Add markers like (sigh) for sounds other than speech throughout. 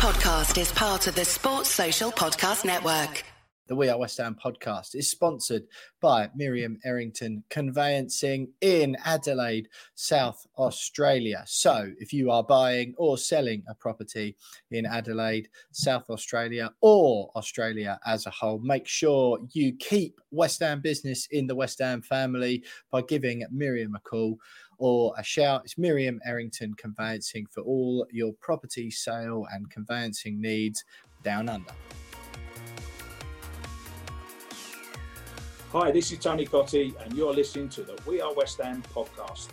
podcast is part of the Sports Social Podcast Network. The We Are West Ham podcast is sponsored by Miriam Errington Conveyancing in Adelaide, South Australia. So, if you are buying or selling a property in Adelaide, South Australia, or Australia as a whole, make sure you keep West Ham business in the West Ham family by giving Miriam a call or a shout. It's Miriam Errington Conveyancing for all your property sale and conveyancing needs down under. Hi, this is Tony Cottee, and you're listening to the We Are West Ham podcast.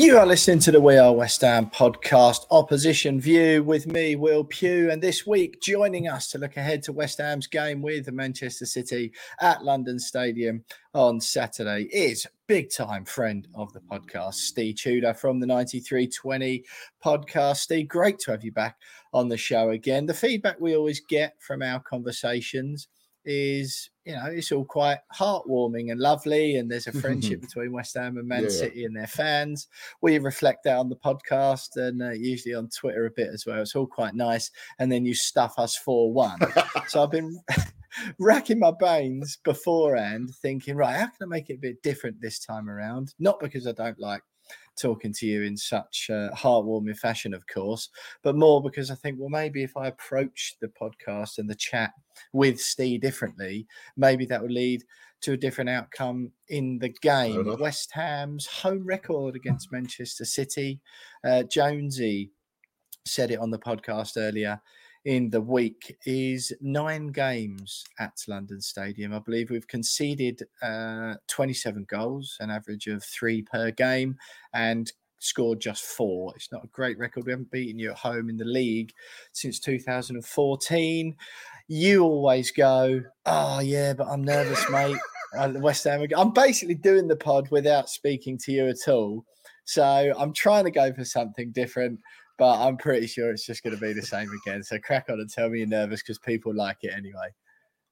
You are listening to the We Are West Ham podcast, Opposition View, with me, Will Pugh. And this week, joining us to look ahead to West Ham's game with Manchester City at London Stadium on Saturday is big time friend of the podcast, Steve Tudor from the 9320 podcast. Steve, great to have you back on the show again. The feedback we always get from our conversations is you know it's all quite heartwarming and lovely and there's a friendship (laughs) between west ham and man yeah. city and their fans. We reflect that on the podcast and uh, usually on twitter a bit as well. It's all quite nice and then you stuff us for one. So i've been (laughs) racking my brains beforehand thinking right how can i make it a bit different this time around? Not because i don't like talking to you in such a heartwarming fashion, of course, but more because I think, well, maybe if I approach the podcast and the chat with Steve differently, maybe that would lead to a different outcome in the game. West Ham's home record against Manchester City. Uh, Jonesy said it on the podcast earlier in the week is nine games at London Stadium. I believe we've conceded uh, 27 goals, an average of three per game, and scored just four. It's not a great record. We haven't beaten you at home in the league since 2014. You always go, oh, yeah, but I'm nervous, mate. (laughs) West Ham. I'm basically doing the pod without speaking to you at all. So I'm trying to go for something different but I'm pretty sure it's just going to be the same again. So crack on and tell me you're nervous because people like it anyway.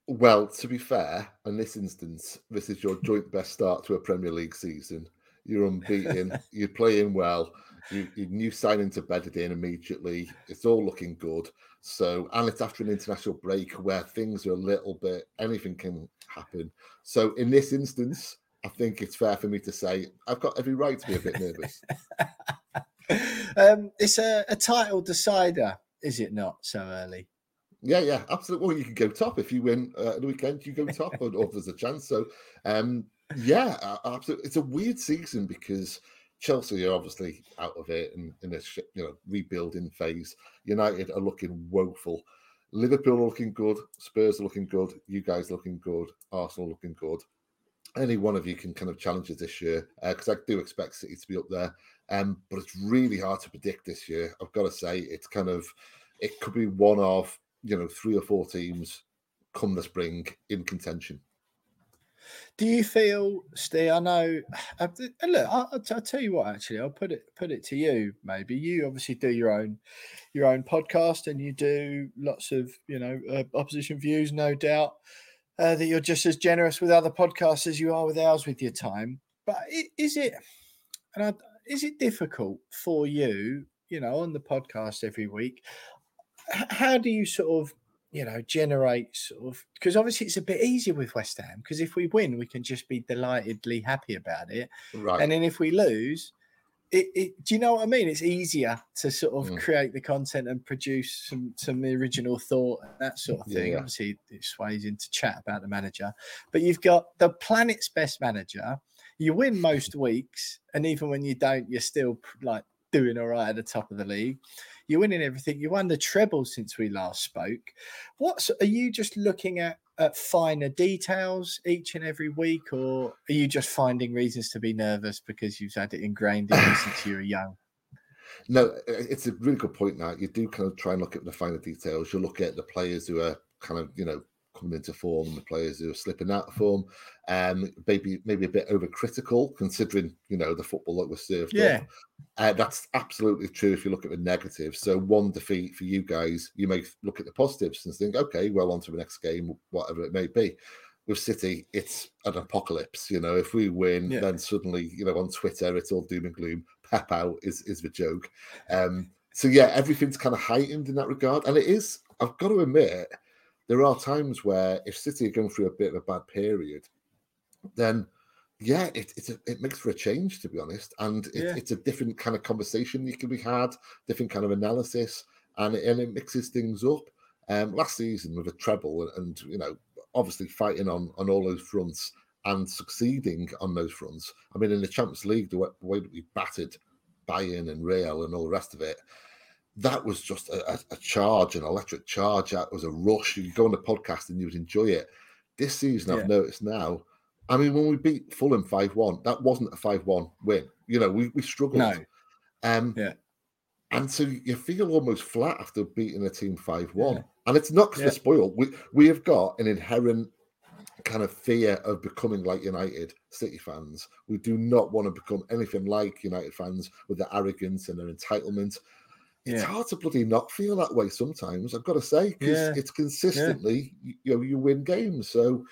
Well, to be fair, in this instance, this is your joint best start to a Premier League season. You're unbeaten. (laughs) you're playing well. You, your new signing to bedded in immediately. It's all looking good. So, and it's after an international break where things are a little bit, anything can happen. So, in this instance, I think it's fair for me to say I've got every right to be a bit nervous. (laughs) um, it's a, a title decider, is it not? So early. Yeah, yeah, absolutely. Well, you can go top if you win uh, the weekend. You go (laughs) top, or, there's a chance. So, um, yeah, absolutely. It's a weird season because Chelsea are obviously out of it and in a you know rebuilding phase. United are looking woeful. Liverpool are looking good. Spurs are looking good. You guys looking good. Arsenal looking good. Any one of you can kind of challenge us this year because uh, I do expect City to be up there. Um, but it's really hard to predict this year. I've got to say, it's kind of it could be one of you know three or four teams come the spring in contention. Do you feel, Steve? I know. (sighs) Uh, look, I'll, I'll, tell you what. Actually, I'll put it put it to you. Maybe you obviously do your own your own podcast, and you do lots of you know uh, opposition views. No doubt uh, that you're just as generous with other podcasts as you are with ours with your time. But is it? And I, is it difficult for you, you know, on the podcast every week? How do you sort of, you know, generate sort of because obviously it's a bit easier with West Ham because if we win, we can just be delightedly happy about it. Right. And then if we lose, it, it, do you know what I mean? It's easier to sort of mm. create the content and produce some some original thought and that sort of thing. Yeah. Obviously, it sways into chat about the manager, but you've got the planet's best manager you win most weeks, and even when you don't, you're still like doing all right at the top of the league. You're winning everything. You won the treble since we last spoke. What's are you just looking at at finer details each and every week, or are you just finding reasons to be nervous because you've had it ingrained in you (coughs) since you were young? No, it's a really good point. Now you do kind of try and look at the finer details. You look at the players who are kind of you know coming into form and the players who are slipping out of form. Um, maybe maybe a bit overcritical considering you know the football that was served Yeah. up. Uh, that's absolutely true if you look at the negatives. So one defeat for you guys, you may look at the positives and think, okay, well on to the next game, whatever it may be. With City, it's an apocalypse. You know, if we win, Yeah. then suddenly, you know, on Twitter, it's all doom and gloom. Pep out is is the joke. Um, so yeah, everything's kind of heightened in that regard, and it is. I've got to admit, there are times where if City are going through a bit of a bad period, then yeah, it it's a, it makes for a change to be honest, and it, Yeah. it's a different kind of conversation you can be had, different kind of analysis, and it, and it mixes things up. Um, last season with a treble, and, and you know, obviously fighting on on all those fronts and succeeding on those fronts. I mean, in the Champions League, the way, the way that we battered Bayern and Real and all the rest of it, that was just a, a, charge, an electric charge. That was a rush. You could go on the podcast and you would enjoy it. This season, Yeah. I've noticed now. I mean, when we beat Fulham five one, that wasn't a five one win. You know, we we struggled. No. Um, Yeah. And so you feel almost flat after beating a team five one, Yeah. and it's not because Yeah. we're spoiled. We we have got an inherent kind of fear of becoming like United City fans. We do not want to become anything like United fans with their arrogance and their entitlement. It's Yeah. hard to bloody not feel that way sometimes. I've got to say because Yeah. it's consistently you, you know you win games, so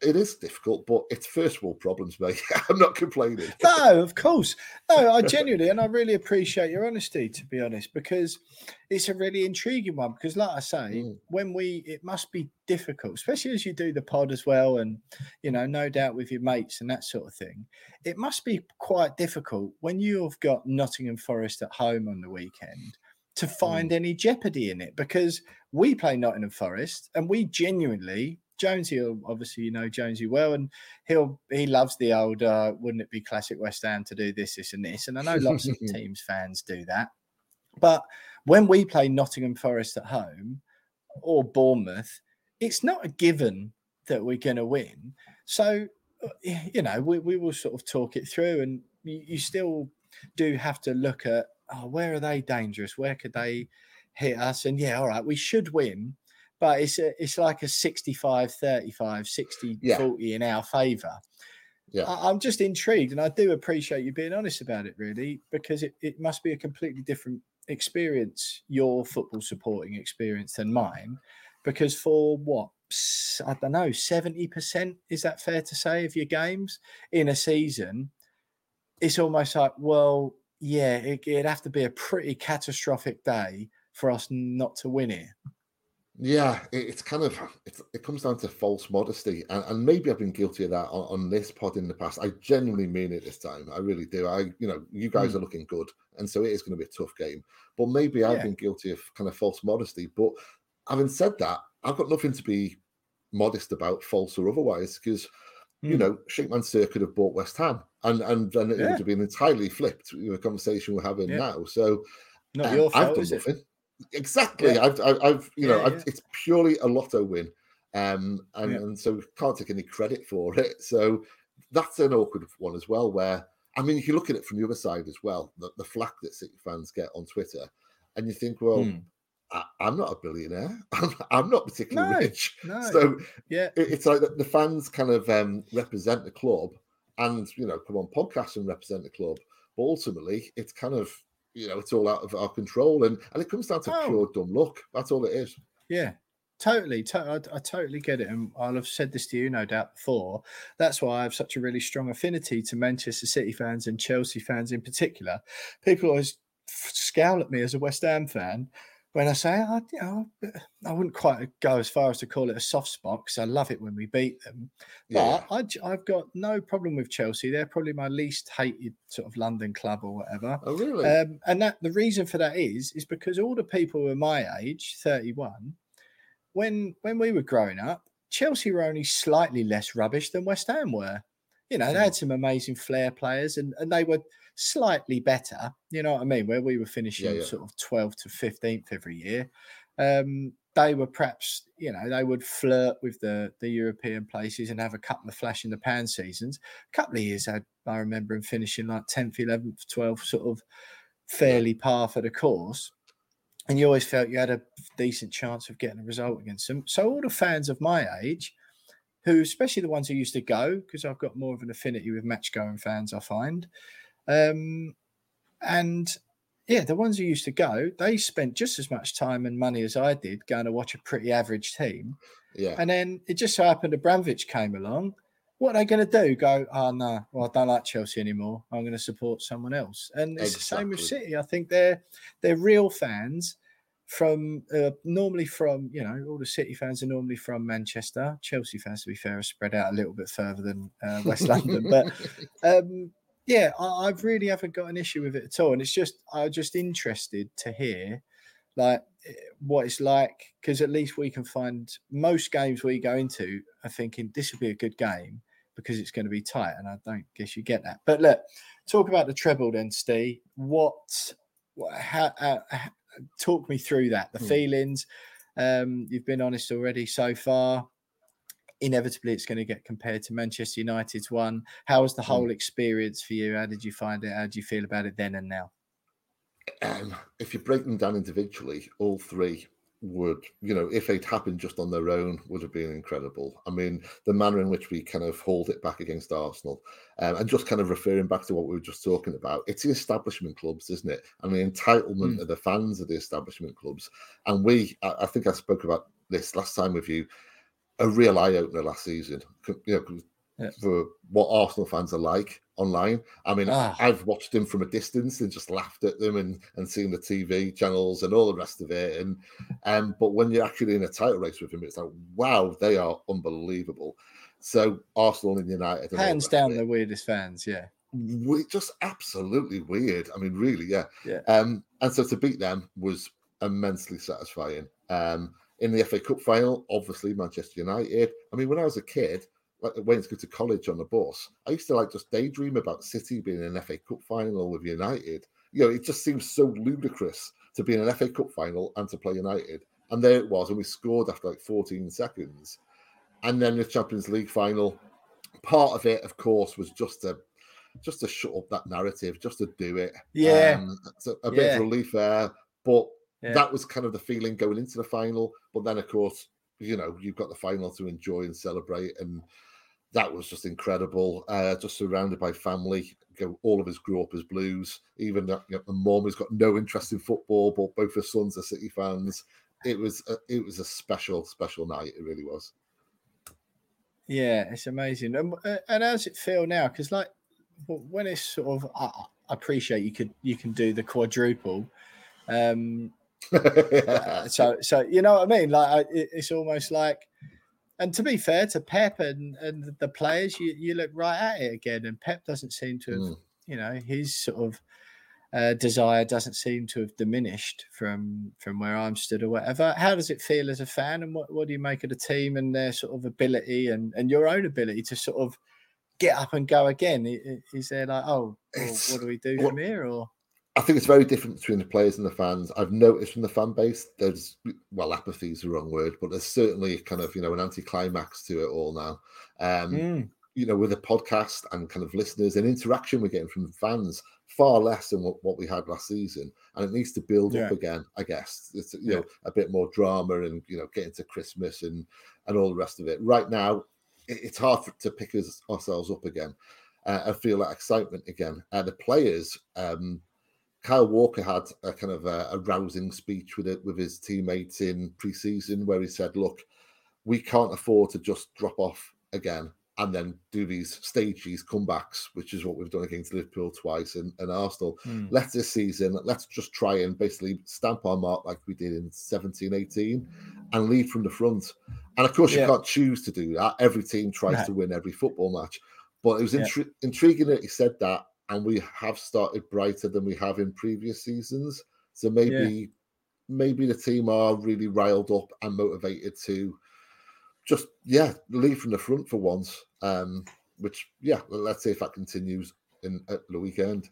it is difficult. But it's first world problems, mate. (laughs) I'm not complaining. No, of course. No, I genuinely and I really appreciate your honesty, to be honest, because it's a really intriguing one. Because, like I say, Mm. when we, it must be difficult, especially as you do the pod as well, and you know, no doubt with your mates and that sort of thing. It must be quite difficult when you've got Nottingham Forest at home on the weekend to find any jeopardy in it because we play Nottingham Forest and we genuinely. Jonesy, will- obviously, you know Jonesy well, and he'll he loves the old uh, wouldn't it be classic West Ham to do this, this, and this. And I know lots of (laughs) teams fans do that. But when we play Nottingham Forest at home or Bournemouth, it's not a given that we're going to win. So, uh, you know, we, we will sort of talk it through, and you, you still do have to look at oh, where are they dangerous? Where could they mm-hmm. hit us? And yeah, all right, we should win. But it's a, it's like a 65 35, 60 Yeah. 40 in our favour. Yeah. I, I'm just intrigued, and I do appreciate you being honest about it, really, because it, it must be a completely different experience, your football supporting experience than mine. Because for what I don't know, seventy percent is that fair to say of your games in a season? It's almost like, well, yeah, it, it'd have to be a pretty catastrophic day for us not to win it. Yeah, it, it's kind of it's, it comes down to false modesty, and, and maybe I've been guilty of that on, on this pod in the past. I genuinely mean it this time. I really do. I, you know, you guys are looking good, and so it is going to be a tough game. But maybe I've Yeah. been guilty of kind of false modesty. But having said that, I've got nothing to be modest about, false or otherwise, because you Hmm. know, Sheikh Mansour could have bought West Ham, and and then it Yeah. would have been entirely flipped. Know, the conversation we're having Yeah. now. So Not um, your I've fault, done is it? nothing. Exactly. Yeah. I've, I've, I've, you know, I've, it's purely a lotto win, um, and, and so can't take any credit for it. So that's an awkward one as well. Where I mean, if you can look at it from the other side as well. The, the flack that City fans get on Twitter, and you think, well, Hmm. I, I'm not a billionaire. (laughs) I'm, I'm not particularly No, rich. no. So Yeah, it- it's like the, the fans kind of um, represent the club and you know come on podcasts and represent the club but ultimately it's kind of you know it's all out of our control and and it comes down to Oh. pure dumb luck that's all it is Yeah, totally. To- I, I totally get it. And I'll have said this to you, no doubt, before. That's why I have such a really strong affinity to Manchester City fans and Chelsea fans in particular. People always f- scowl at me as a West Ham fan when I say, I, you know, I wouldn't quite go as far as to call it a soft spot because I love it when we beat them. yeah But I j- I've got no problem with Chelsea. They're probably my least hated sort of London club or whatever. oh really Um, and that the reason for that is is because all the people who are my age, 31, when when we were growing up, Chelsea were only slightly less rubbish than West Ham were. You know, they had some amazing flair players and, and they were slightly better. You know what I mean? Where we were finishing yeah. sort of 12th to 15th every year. Um, they were perhaps, you know, they would flirt with the the European places and have a couple of flash in the pan seasons. A couple of years I, I remember them finishing like 10th, 11th, 12th, sort of fairly par for the course. and you always felt you had a decent chance of getting a result against them. So all the fans of my age, who especially the ones who used to go, because I've got more of an affinity with match going fans, I find. Um, and yeah, the ones who used to go, they spent just as much time and money as I did going to watch a pretty average team. Yeah. And then it just so happened Abramovich came along. What are they going to do? Go, oh no, well I don't like Chelsea anymore. I'm going to support someone else. And it's exactly. the same with City. I think they're they're real fans from uh, normally from you know all the City fans are normally from Manchester. Chelsea fans, to be fair, are spread out a little bit further than uh, West London, but (laughs) um, yeah, I, I, really haven't got an issue with it at all. And it's just I'm just interested to hear like eh, what it's like because at least we can find most games we go into are thinking this would be a good game because it's going to be tight, and I don't guess you get that. But look, talk about the treble then, Steve. What, how, uh, talk me through that, the hmm. feelings. Um, you've been honest already so far. Inevitably, it's going to get compared to Manchester United's one. How was the hmm. whole experience for you? How did you find it? How do you feel about it then and now? Um, if you break them down individually, all three would, you know, if they'd happened just on their own, would have been incredible. I mean, the manner in which we kind of hold it back against Arsenal, um, and just kind of referring back to what we were just talking about, it's the establishment clubs, isn't it? And the entitlement mm. of the fans of the establishment clubs. And we, I, I think I spoke about this last time with you, a real eye opener last season. You know, yeah. for what Arsenal fans are like online. I mean, ah. I've watched them from a distance and just laughed at them and and seen the TV channels and all the rest of it. And um, but when you're actually in a title race with them, it's like wow, they are unbelievable. So Arsenal and United, hands down, the weirdest fans. Yeah, we just absolutely weird. I mean, really, yeah. Yeah. Um, and so to beat them was immensely satisfying. Um, in the FA Cup final, obviously Manchester United. I mean, when I was a kid, like went to go to college on the bus, I used to like just daydream about City being in an FA Cup final with United. You know, it just seems so ludicrous to be in an FA Cup final and to play United. And there it was, and we scored after like 14 seconds. And then the Champions League final, part of it, of course, was just to just to shut up that narrative, just to do it. Yeah, um, so a bit yeah. of relief there, but yeah. that was kind of the feeling going into the final. But then, of course, you know, you've got the final to enjoy and celebrate, and that was just incredible. Uh, just surrounded by family. All of us grew up as Blues. Even you know, the mom has got no interest in football, but both her sons are City fans. It was a, it was a special special night. It really was. Yeah, it's amazing. And, uh, and how does it feel now? Because like when it's sort of, I, I appreciate you could you can do the quadruple. Um, uh, (laughs) so so you know what I mean? Like it, it's almost like and to be fair to Pep and, and the players, you, you look right at it again. And Pep doesn't seem to have, mm. you know, his sort of uh, desire doesn't seem to have diminished from from where I'm stood or whatever. How does it feel as a fan, and what, what do you make of the team and their sort of ability and and your own ability to sort of get up and go again? Is there like, oh, well, what do we do from here, or I think it's very different between the players and the fans. I've noticed from the fan base, there's well, apathy is the wrong word, but there's certainly kind of you know an anti-climax to it all now. Um, mm. You know, with a podcast and kind of listeners and interaction we're getting from fans, far less than what, what we had last season, and it needs to build yeah. up again. I guess it's you yeah. know a bit more drama and you know getting to Christmas and and all the rest of it. Right now, it, it's hard for, to pick us, ourselves up again uh, and feel that excitement again. And the players. Um, Kyle Walker had a kind of a, a rousing speech with it with his teammates in pre-season where he said, "Look, we can't afford to just drop off again and then do these stages comebacks, which is what we've done against Liverpool twice and, and Arsenal. Mm. Let's this season, let's just try and basically stamp our mark like we did in 17, 18 and lead from the front. And of course, yeah. you can't choose to do that. Every team tries to win every football match. But it was intri- yeah. intriguing that he said that and we have started brighter than we have in previous seasons. So maybe yeah. maybe the team are really riled up and motivated to just yeah lead from the front for once. Um, which yeah, let's see if that continues in at the weekend.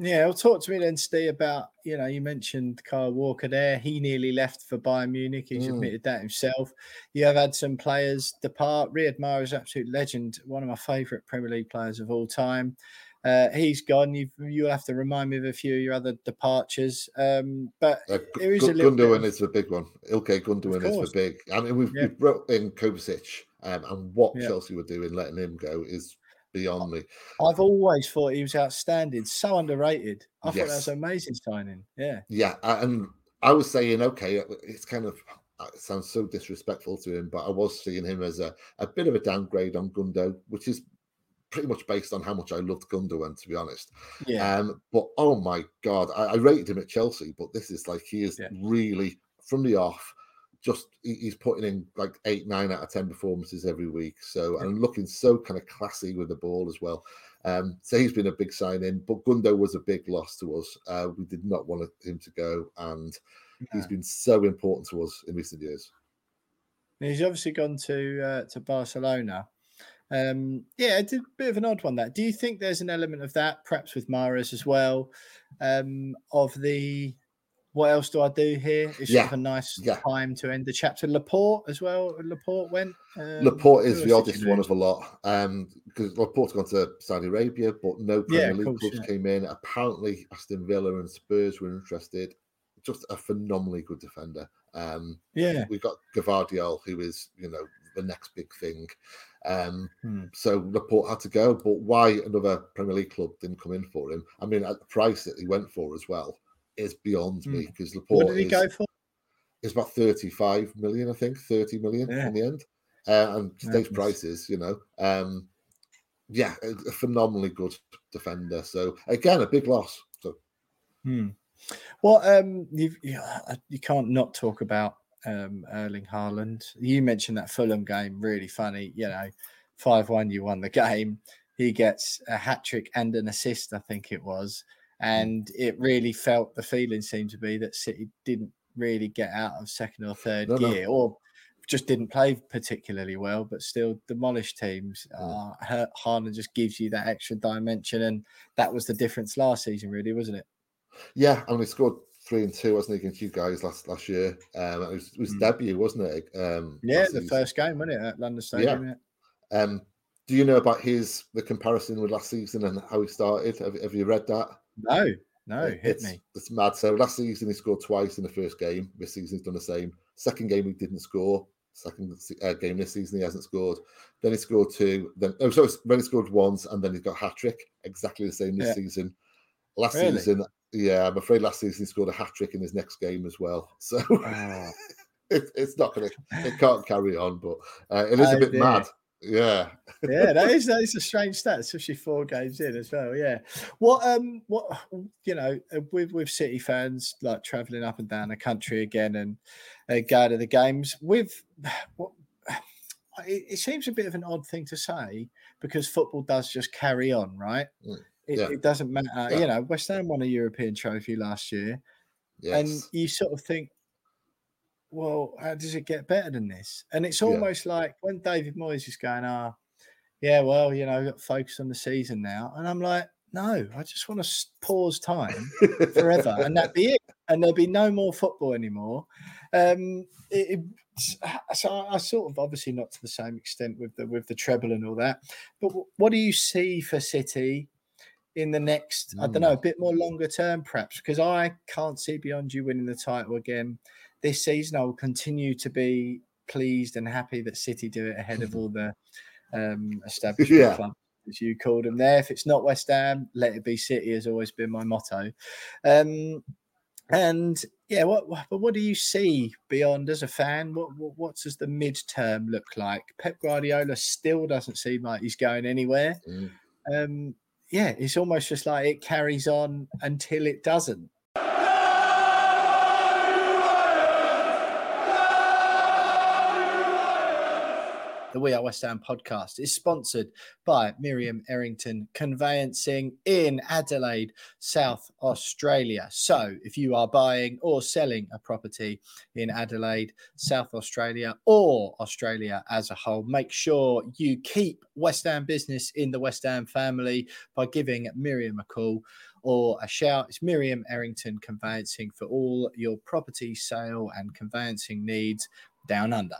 Yeah, well, talk to me then, Steve, about you know you mentioned Kyle Walker there. He nearly left for Bayern Munich. He's mm. admitted that himself. You have had some players depart. Riyad Mahrez, absolute legend, one of my favourite Premier League players of all time. Uh, he's gone. You you'll have to remind me of a few of your other departures. Um, but Uh, there is Gu- a little bit Gundogan of- is the big one. Ilkay Gundogan is the big. I mean, we've, Yeah. we've brought in Kovacic, um, and what Yeah. Chelsea were doing, letting him go, is beyond me. I've always thought he was outstanding, so underrated. I thought that was amazing signing. Yeah, Yeah, and I was saying, okay, it's kind of uh, it sounds so disrespectful to him, but I was seeing him as a, a bit of a downgrade on Gundo, which is pretty much based on how much I loved Gundogan, to be honest. yeah, Um, but oh my god, I, I rated him at Chelsea, but this is like he is Yeah. really from the off. Just he- he's putting in like eight, nine out of ten performances every week. So and looking so kind of classy with the ball as well. Um, so he's been a big sign in, but Gundo was a big loss to us. Uh, we did not want him to go, and he's been so important to us in recent years. he's obviously gone to uh, to Barcelona. Um, yeah, it's a bit of an odd one. That do you think there's an element of that, perhaps with Mahrez as well, um, of the what else do I do here? It's Yeah, sort of a nice yeah. time to end the chapter. Laporte as well. Laporte went. Um, Laporte is the oddest one of a lot um, because Laporte's gone to Saudi Arabia, but no Premier of League course, clubs yeah. came in. Apparently, Aston Villa and Spurs were interested. Just a phenomenally good defender. Um, Yeah. we've got Gvardiol, who is you know the next big thing. Um, Hmm. so Laporte had to go, but why another Premier League club didn't come in for him? I mean, at the price that he went for as well is beyond me because Laporte What did he is, go for? it's about 35 million, I think, 30 million Yeah. in the end. Uh, and today's prices, you know. Um, yeah, a, phenomenally good defender. So again, a big loss. So Hmm. Well, um, you've, you, you can't not talk about um, Erling Haaland. You mentioned that Fulham game, really funny. You know, five one, you won the game. He gets a hat trick and an assist, I think it was, and it really felt the feeling seemed to be that City didn't really get out of second or third No, no. gear, or just didn't play particularly well, but still demolished teams. Mm. Uh, Haaland just gives you that extra dimension, and that was the difference last season, really, wasn't it? yeah, and he scored three and two, wasn't he, against you guys last last year? Um, it was, it was Mm. debut, wasn't it? Um, Yeah, the season? first game, wasn't it, at London Stadium? Yeah. Um, do you know about his the comparison with last season and how he started? Have, have you read that? No, no, It- hit it's, me. It's mad. So last season he scored twice in the first game. This season he's done the same. Second game he didn't score. Second uh, game this season he hasn't scored. Then he scored two. Then oh, so then he scored once, and then he's got hat trick. Exactly the same this Yeah. season. Last Really? season, yeah, I'm afraid last season he scored a hat trick in his next game as well. (laughs) So Oh, it, it's not gonna, it can't carry on. But uh, it is a Oh, bit dear. mad. Yeah, yeah, that (laughs) is that is a strange stat, especially four games in as well. Yeah. What um what you know uh, with with City fans like traveling up and down the country again and uh, go to the games with (sighs) what (sighs) it, it seems a bit of an odd thing to say because football does just carry on, right? Mm, It, yeah. it doesn't matter. Yeah. You know, West Ham won a European trophy last year. and you sort of think, well, how does it get better than this? And it's Yeah. almost like when David Moyes is going, ah, yeah, well, you know, focus on the season now, and I'm like, no, I just want to pause time forever, and that be it, and there'll be no more football anymore. Um, it, it's- so I, sort of obviously not to the same extent with the with the treble and all that, but wh- what do you see for City? In the next, I don't know, a bit more longer term, perhaps, because I can't see beyond you winning the title again this season. I will continue to be pleased and happy that City do it ahead of (laughs) all the um, (laughs) established Yeah. clubs, as you called them there. If it's not West Ham, let it be City, has always been my motto. Um, and yeah, what what- but what do you see beyond as a fan? What, what what does the mid-term look like? Pep Guardiola still doesn't seem like he's going anywhere Mm. um, yeah, it's almost just like it carries on until it doesn't. The We Are West Ham podcast is sponsored by Miriam Errington Conveyancing in Adelaide, South Australia. So, if you are buying or selling a property in Adelaide, South Australia, or Australia as a whole, make sure you keep West Ham business in the West Ham family by giving Miriam a call or a shout. It's Miriam Errington Conveyancing for all your property sale and conveyancing needs down under.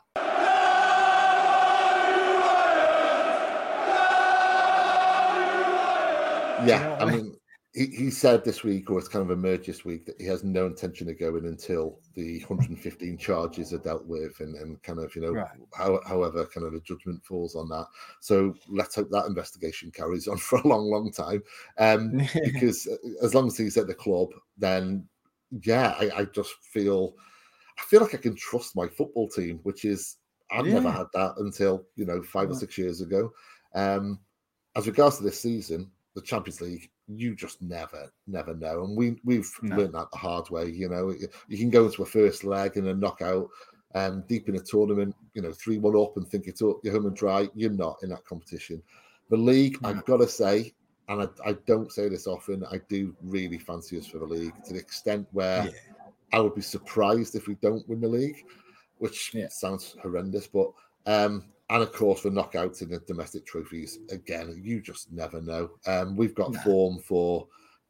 Yeah, you know I mean, he, he said this week, or it's kind of emerged this week, that he has no intention of going until the 115 charges are dealt with, and, and kind of you know, right. how, however, kind of the judgment falls on that. So let's hope that investigation carries on (laughs) for a long, long time. Um, (laughs) because uh, as long as he's at the club, then yeah, I, I, just feel, I feel like I can trust my football team, which is I've yeah. never had that until you know five or six years ago. Um, as regards to this season, the Champions League you just never, never know. And we we've no. learned that the hard way. You know, you can go into a first leg and a knockout um, deep in a tournament, you know, three one up and think it's up, you're home and dry. You're not in that competition. The league, no. I've got to say, and I, I, don't say this often, I do really fancy us for the league to the extent where yeah. I would be surprised if we don't win the league, which yeah. sounds horrendous, but um, and of course for knockouts in the domestic trophies again you just never know um, we've got no. form for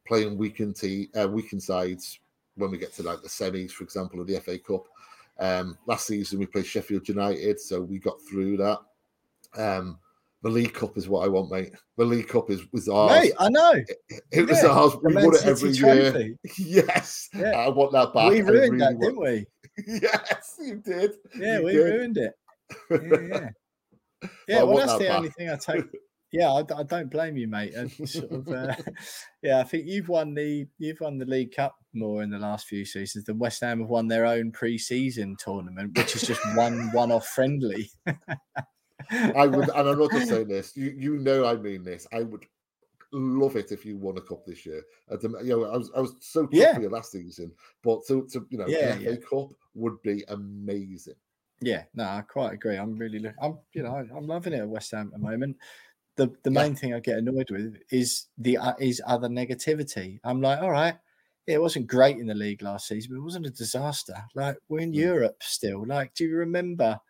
playing weekend te- uh, weekend sides when we get to like the semis for example of the fa cup um, last season we played sheffield united so we got through that um, the League Cup is what I want, mate. The League Cup is was ours. Mate, I know. It, it yeah. was ours. We won it every year. (laughs) Yes, yeah. I want that back. We ruined really that, want... didn't we? (laughs) yes, you did. Yeah, you we did. ruined it. (laughs) Yeah, yeah. Yeah, well, that's that the back. only thing I (laughs) take. Yeah, I, I, don't blame you, mate. Sort of, uh, (laughs) yeah, I think you've won the you've won the League Cup more in the last few seasons than West Ham have won their own pre-season tournament, which is just one (laughs) one-off friendly. I would, and I'm not just saying this. You you know I mean this. I would love it if you won a cup this year. you know, I was I was so tough yeah. for you last season, but to, to you know, yeah, yeah. Cup would be amazing. Yeah, no, I quite agree. I'm really, I'm, you know, I'm loving it at West Ham at the moment. The the main thing I get annoyed with is the uh, is other negativity. I'm like, all right, it wasn't great in the league last season, but it wasn't a disaster. Like we're in mm. Europe still. Like, do you remember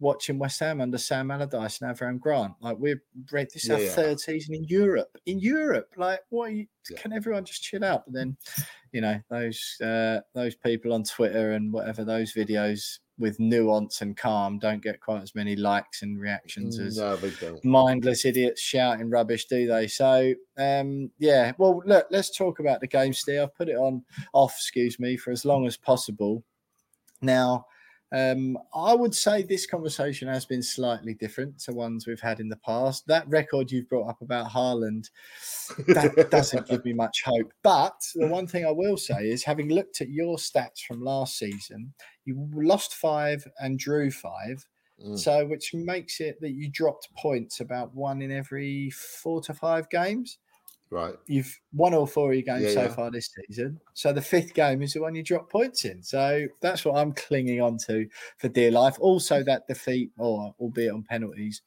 watching West Ham under Sam Allardyce and Avram Grant? Like we're this yeah, our yeah. third season in Europe. In Europe, like what? You, yeah. Can everyone just chill out? But then, (laughs) you know, those uh, those people on Twitter and whatever those videos with nuance and calm don't get quite as many likes and reactions as no, mindless idiots shouting rubbish, do they? So, um, yeah. Well, look, let's talk about the game, Steve. I've put it on off, excuse me, for as long as possible. Now, um, I would say this conversation has been slightly different to ones we've had in the past. That record you've brought up about Haaland, that (laughs) doesn't give me much hope. But the one thing I will say is, having looked at your stats from last season, you lost five and drew five. Mm. So, which makes it that you dropped points about one in every four to five games. Right. You've won all four of your games yeah, so yeah. far this season. So the fifth game is the one you drop points in. So that's what I'm clinging on to for dear life. Also, that defeat, or albeit on penalties,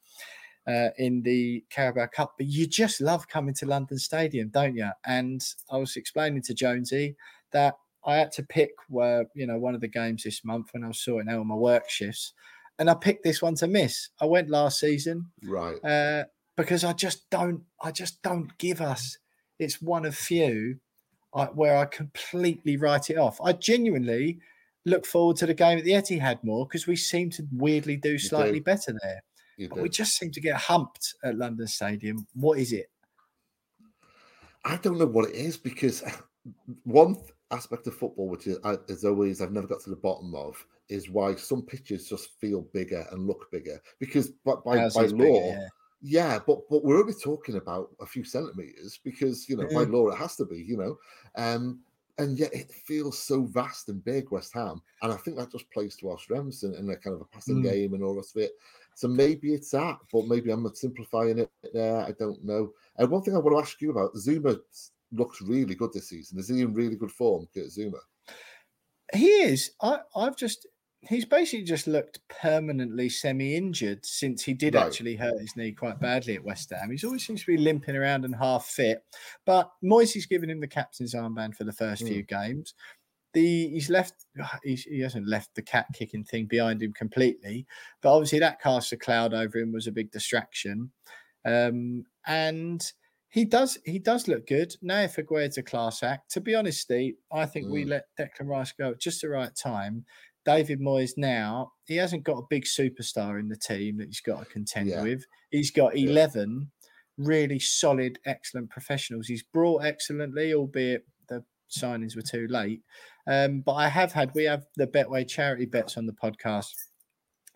uh, in the Carabao Cup. But you just love coming to London Stadium, don't you? And I was explaining to Jonesy that I had to pick where you know one of the games this month when I was sorting out my work shifts, and I picked this one to miss. I went last season, right? Uh, because I just don't, I just don't give us. It's one of few I, where I completely write it off. I genuinely look forward to the game at the Etihad more because we seem to weirdly do slightly do. better there. but we just seem to get humped at London Stadium. What is it? I don't know what it is because (laughs) one aspect of football, which is, as always I've never got to the bottom of, is why some pitches just feel bigger and look bigger. Because by, by, by law, bigger, yeah. Yeah, but but we're only talking about a few centimeters because you know by law it has to be, you know, um, and yet it feels so vast and big, West Ham, and I think that just plays to our strengths and, and a kind of a passing mm. game and all the rest of it. So maybe it's that, but maybe I'm simplifying it there. I don't know. And one thing I want to ask you about Zouma looks really good this season. Is he in really good form, Kurt Zouma? He is. I, I've just he's basically just looked permanently semi-injured since he did right. actually hurt his knee quite badly at West Ham. He's always seems to be limping around and half fit. But Moyes given him the captain's armband for the first mm. few games. The he's left he's, he hasn't left the cat kicking thing behind him completely, but obviously that cast a cloud over him was a big distraction. Um, and he does he does look good. Nayef Aguerd's a class act. To be honest, Steve, I think mm. we let Declan Rice go at just the right time David Moyes now, he hasn't got a big superstar in the team that he's got to contend yeah. with. He's got 11 really solid, excellent professionals. He's brought excellently, albeit the signings were too late. Um, but I have had, we have the Betway charity bets on the podcast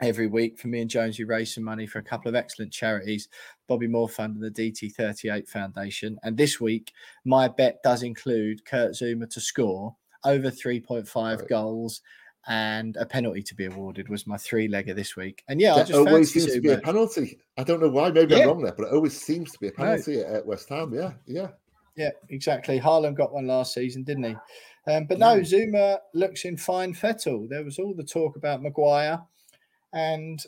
every week for me and Jones. We raise some money for a couple of excellent charities, Bobby Moore Fund and the DT38 Foundation. And this week, my bet does include Kurt Zouma to score over 3.5 right. goals and a penalty to be awarded was my three legger this week. And yeah, that always seems to be a penalty. I don't know why. Maybe yeah. I'm wrong there, but it always seems to be a penalty no. at West Ham. Yeah, yeah. Yeah, exactly. Haaland got one last season, didn't he? Um, but no, Zouma looks in fine fettle. There was all the talk about Maguire, and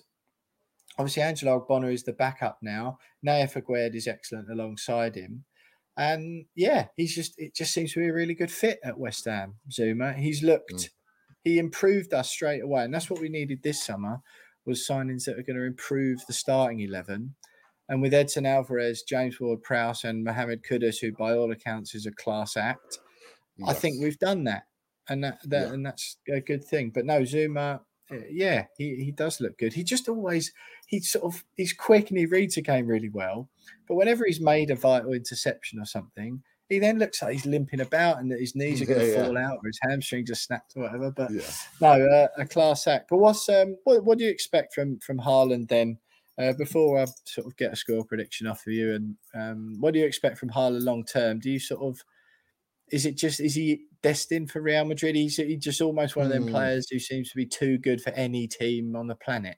obviously Angelo Ogbonna is the backup now. Nayef Aguerd is excellent alongside him. And yeah, he's just it just seems to be a really good fit at West Ham. Zouma. He's looked mm. He improved us straight away. And that's what we needed this summer was signings that are going to improve the starting eleven. And with Edson Alvarez, James Ward Prowse, and Mohamed Kudus, who by all accounts is a class act, yes. I think we've done that. And that, that yeah. and that's a good thing. But no, Zouma, eh, yeah, he, he does look good. He just always he's sort of he's quick and he reads a game really well. But whenever he's made a vital interception or something, he then looks like he's limping about and that his knees are going to yeah, fall out or his hamstrings are snapped or whatever. But yeah. no, uh, a class act. But what's um what, what do you expect from from Haaland then? Uh, before I sort of get a score prediction off of you, and um, what do you expect from Haaland long term? Do you sort of is it just is he destined for Real Madrid? He's he just almost one of them mm. players who seems to be too good for any team on the planet.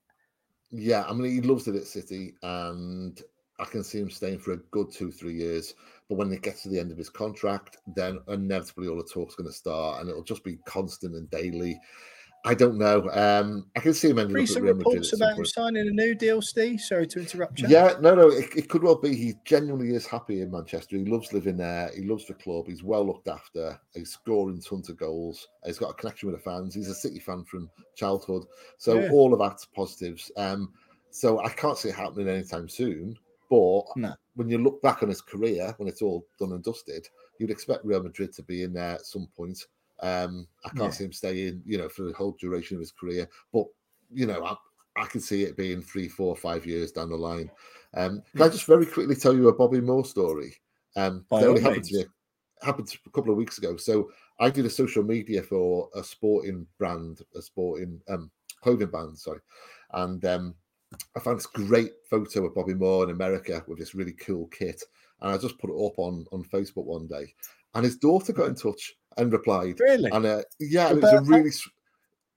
Yeah, I mean he loves it at City, and I can see him staying for a good two three years. But when it gets to the end of his contract, then inevitably all the talk's going to start, and it'll just be constant and daily. I don't know. Um, I can see him ending Recent up at Real reports about him signing a new deal, Steve. Sorry to interrupt you. Yeah, no, no. It, it, could well be. He genuinely is happy in Manchester. He loves living there. He loves the club. He's well looked after. He's scoring tons of goals. He's got a connection with the fans. He's a City fan from childhood. So yeah. all of that's positives. Um, so I can't see it happening anytime soon. But no. When you look back on his career, when it's all done and dusted, you'd expect Real Madrid to be in there at some point. Um, I can't yeah. see him staying, you know, for the whole duration of his career. But you know, I, I can see it being three, four, five years down the line. Um, can I just very quickly tell you a Bobby Moore story? Um, that only happened to me happened a couple of weeks ago. So I did a social media for a sporting brand, a sporting um, clothing brand, sorry, and um, I found this great photo of Bobby Moore in America with this really cool kit, and I just put it up on on Facebook one day, and his daughter got in touch and replied. Really? And uh, yeah, it was a really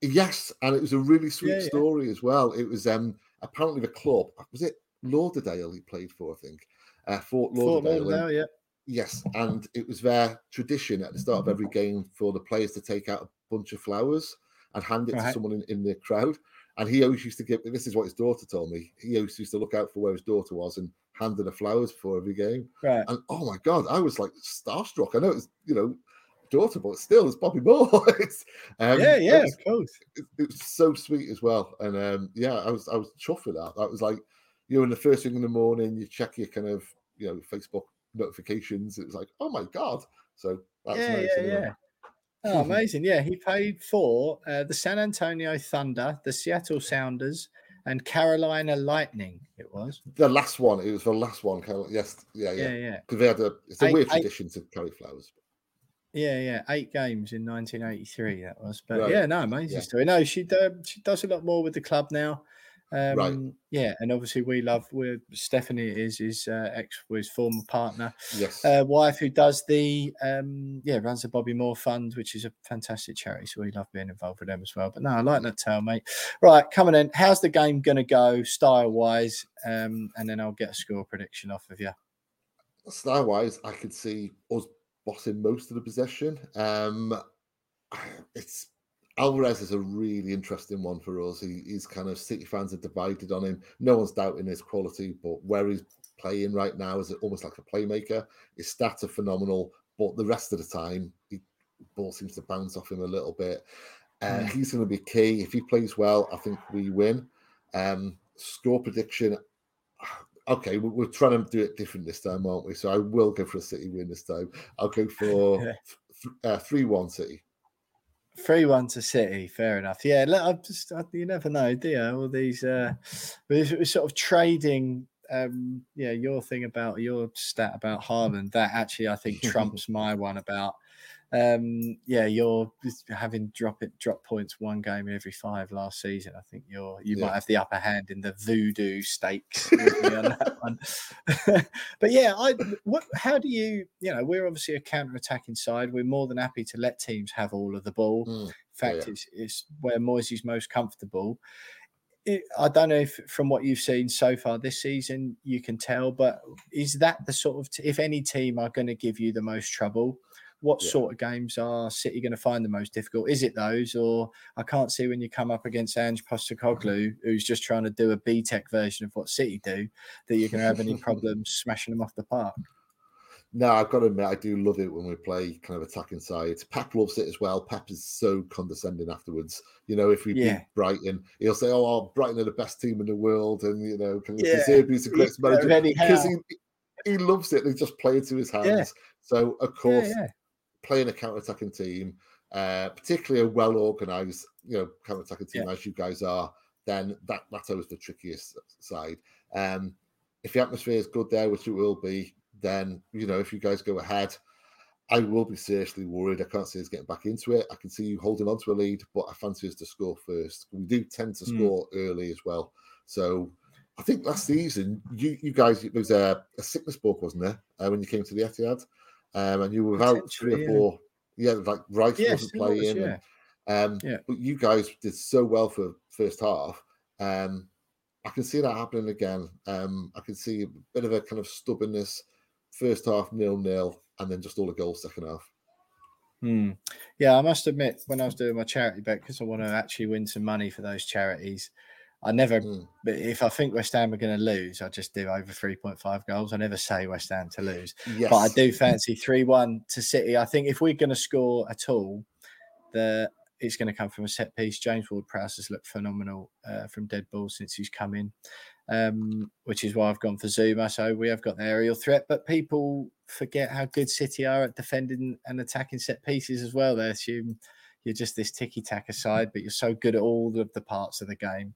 yes, and it was a really sweet yeah, story yeah. as well. It was um apparently the club was it Lauderdale he played for, I think, uh, Fort Lauderdale. Fort Lauderdale, yeah. Yes, and it was their tradition at the start of every game for the players to take out a bunch of flowers and hand it right. to someone in, in the crowd. And he always used to give. This is what his daughter told me. He always used to look out for where his daughter was and hand her the flowers before every game. Right. And oh my god, I was like starstruck. I know it's you know daughter, but still, it's Bobby Moore. it's, (laughs) um, yeah, yeah, of course. It, it, was so sweet as well, and um, yeah, I was I was chuffed with that. That was like you know, in the first thing in the morning, you check your kind of you know Facebook notifications. It was like, oh my god! So that's yeah, nice, yeah, yeah. Oh, (laughs) amazing! Yeah, he played for uh, the San Antonio Thunder, the Seattle Sounders, and Carolina Lightning. It was the last one. It was the last one. Yes, yeah, yeah, yeah. Because yeah. they had a. It's a eight, weird tradition eight, to carry flowers. Yeah, yeah, eight games in 1983 that was, but right. yeah, no, amazing yeah. story. No, she uh, she does a lot more with the club now. Um, right. Yeah, and obviously we love. We're Stephanie is his uh, ex, his former partner, yes, uh, wife who does the um, yeah runs the Bobby Moore Fund, which is a fantastic charity. So we love being involved with them as well. But no, I like that tale, mate. Right, coming in. How's the game going to go style wise? Um, and then I'll get a score prediction off of you. Style wise, I could see us bossing most of the possession. Um, (sighs) it's Alvarez is a really interesting one for us. He, he's kind of City fans are divided on him. No one's doubting his quality, but where he's playing right now is almost like a playmaker. His stats are phenomenal, but the rest of the time, he ball seems to bounce off him a little bit. Uh, mm. He's going to be key if he plays well. I think we win. Um, score prediction (sighs) okay, we're, trying to do it different this time, aren't we? So I will go for a City win this time. I'll go for (laughs) uh, three one City. Three one to City, fair enough. Yeah, I just I, you never know, do you? All these uh, we're, we're sort of trading um, yeah, your thing about your stat about Haaland that actually I think (laughs) trumps my one about um, yeah, you're having drop it drop points one game in every five last season. I think you're you yeah. might have the upper hand in the voodoo stakes (laughs) on that one. (laughs) but yeah, I what how do you you know we're obviously a counter attacking side. We're more than happy to let teams have all of the ball. Mm. In fact, yeah. it's, it's where Moisey's most comfortable. It, I don't know if from what you've seen so far this season you can tell, but is that the sort of t- if any team are going to give you the most trouble? What yeah. sort of games are City going to find the most difficult? Is it those, or I can't see when you come up against Ange mm-hmm. Postecoglou, who's just trying to do a BTEC version of what City do, that you're going to have any (laughs) problems smashing them off the park? No, I've got to admit, I do love it when we play kind of attacking sides. Pep loves it as well. Pep is so condescending afterwards. You know, if we yeah. beat Brighton, he'll say, "Oh, Brighton are the best team in the world," and you know, can yeah. Zerbi's a great manager because he, he loves it. They just play it to his hands. Yeah. So, of course, yeah, playing a counter-attacking team, uh, particularly a well-organized, you know, counter-attacking team yeah. as you guys are, then that that's always the trickiest side. Um, if the atmosphere is good there, which it will be, then you know if you guys go ahead, I will be seriously worried. I can't see us getting back into it. I can see you holding on to a lead, but I fancy us to score first. We do tend to mm. score early as well. So I think last season you you guys it was a, a sickness book, wasn't there, uh, when you came to the Etihad? Um, and you were without three or four. Yeah, like Rice yes, wasn't playing. Was, yeah. And, um, yeah. But you guys did so well for first half. Um, I can see that happening again. Um, I can see a bit of a kind of stubbornness. First half nil nil, and then just all the goals second half. Hmm. Yeah, I must admit, when I was doing my charity bet, because I want to actually win some money for those charities, I never, mm. if I think West Ham are going to lose, I just do over 3.5 goals. I never say West Ham to lose, yes. but I do fancy 3 1 to City. I think if we're going to score at all, the it's going to come from a set piece. James Ward Prowse has looked phenomenal uh, from dead ball since he's come in, um, which is why I've gone for Zouma. So we have got the aerial threat, but people forget how good City are at defending and attacking set pieces as well. They assume you're just this ticky tack aside, but you're so good at all of the parts of the game.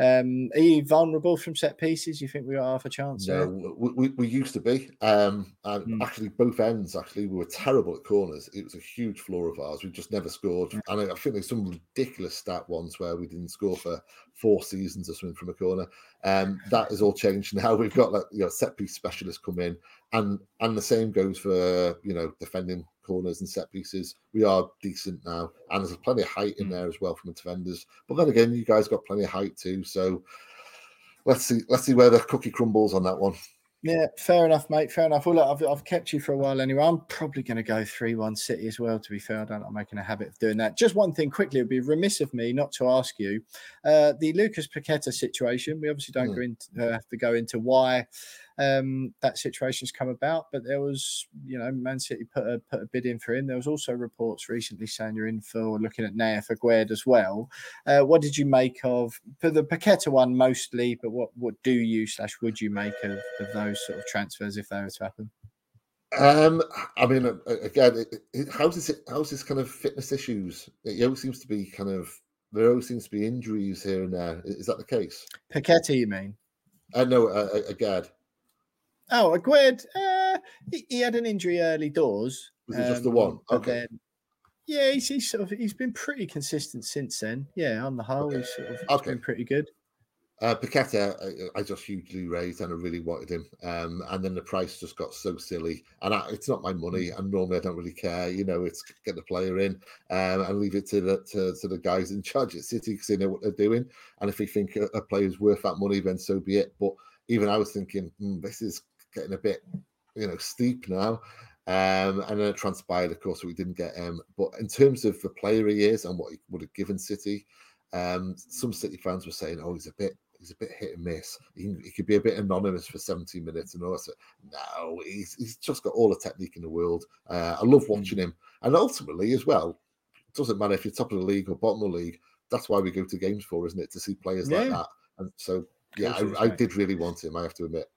Um, are you vulnerable from set pieces? You think we got half a chance? No, we, we, we, used to be. Um, and mm. actually, both ends, actually, we were terrible at corners. It was a huge flaw of ours. We just never scored. Mm. And I, I think there's some ridiculous stat ones where we didn't score for four seasons or something from a corner. Um, that is all changed now. (laughs) We've got like you know set piece specialists come in, and and the same goes for you know defending corners and set pieces. We are decent now, and there's plenty of height in mm. there as well from the defenders. But then again, you guys got plenty of height too. So let's see, let's see where the cookie crumbles on that one. Yeah, fair enough, mate. Fair enough. Well, look, I've, I've kept you for a while anyway. I'm probably going to go 3 1 City as well, to be fair. I don't I'm making a habit of doing that. Just one thing quickly, it would be remiss of me not to ask you uh, the Lucas Paqueta situation. We obviously don't mm. go into, uh, have to go into why um, that situation's come about. But there was, you know, Man City put a put a bid in for him. There was also reports recently saying you're in for looking at Nayef Aguerd as well. Uh, what did you make of for the Paqueta one mostly? But what what do you slash would you make of, of those sort of transfers if they were to happen? Um, I mean, again, it, it, how's this? How's this kind of fitness issues? It always seems to be kind of there always seems to be injuries here and there. Is that the case? Paqueta, you mean? I uh, know, uh, Aguerd. Oh, Aguerd, uh, he, he, had an injury early doors. Was it um, just the um, one? Okay. Then, yeah, he's, he's, sort of he's been pretty consistent since then. Yeah, on the whole, okay. he's sort of okay. been pretty good. Uh, Paqueta, I, I, just hugely raised and I really wanted him. Um, and then the price just got so silly. And I, it's not my money. Mm. And normally I don't really care. You know, it's get the player in um, and leave it to the to, to the guys in charge at City because they know what they're doing. And if they think a, a player's worth that money, then so be it. But even I was thinking, mm, this is getting a bit, you know, steep now. Um, and then it transpired, of course, we didn't get him. But in terms of the player he is and what he would have given City, um, some City fans were saying, "Oh, he's a bit, he's a bit hit and miss. He, he could be a bit anonymous for 70 minutes." And also, no, he's he's just got all the technique in the world. Uh, I love watching him, and ultimately as well, it doesn't matter if you're top of the league or bottom of the league. That's why we go to games for, isn't it? To see players yeah. like that. And so, yeah, I, I did really want him. I have to admit.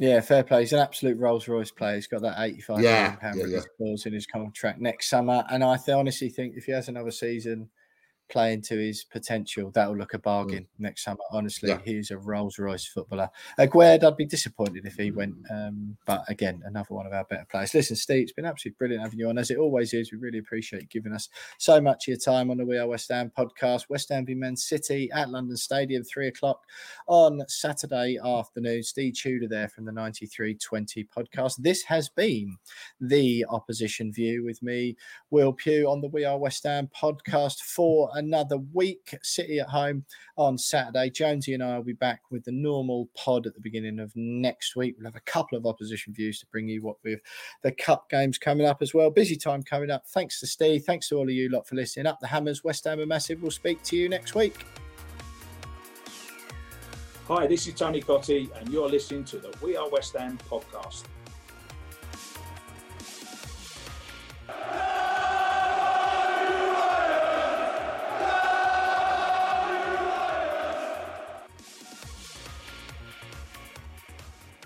Yeah, fair play. He's an absolute Rolls Royce player. He's got that eighty-five yeah, million pound yeah, yeah. clause in his contract next summer, and I th- honestly think if he has another season, play to his potential, that'll look a mm. bargain mm. next summer. Honestly, yeah. he's a Rolls Royce footballer. Aguerd, I'd be disappointed if he went. Um, but again, another one of our better players. Listen, Steve, it's been absolutely brilliant having you on, as it always is. We really appreciate you giving us so much of your time on the We Are West Ham podcast. West Ham v Man City at London Stadium, three o'clock on Saturday afternoon. Steve Tudor there from the 9320 podcast. This has been the opposition view with me, Will Pugh, on the We Are West Ham podcast for another week. City at home on Saturday. Jonesy and I will be back with the normal pod at the beginning of next week. We'll have a couple of opposition views to bring you what with the cup games coming up as well. Busy time coming up. Thanks to Steve. Thanks to all of you lot for listening. Up the Hammers, West Ham and Massive. We'll speak to you next week. Hi, this is Tony Cottee, and you're listening to the We Are West Ham podcast.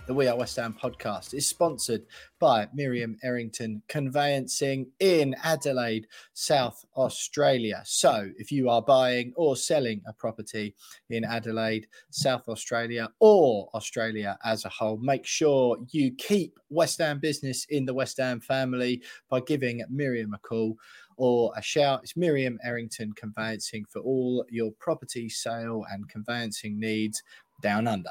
The We Are West Ham podcast is sponsored by Miriam Errington Conveyancing in Adelaide, South Australia. So, if you are buying or selling a property in Adelaide, South Australia, or Australia as a whole, make sure you keep West Ham business in the West Ham family by giving Miriam a call or a shout. It's Miriam Errington Conveyancing for all your property sale and conveyancing needs down under.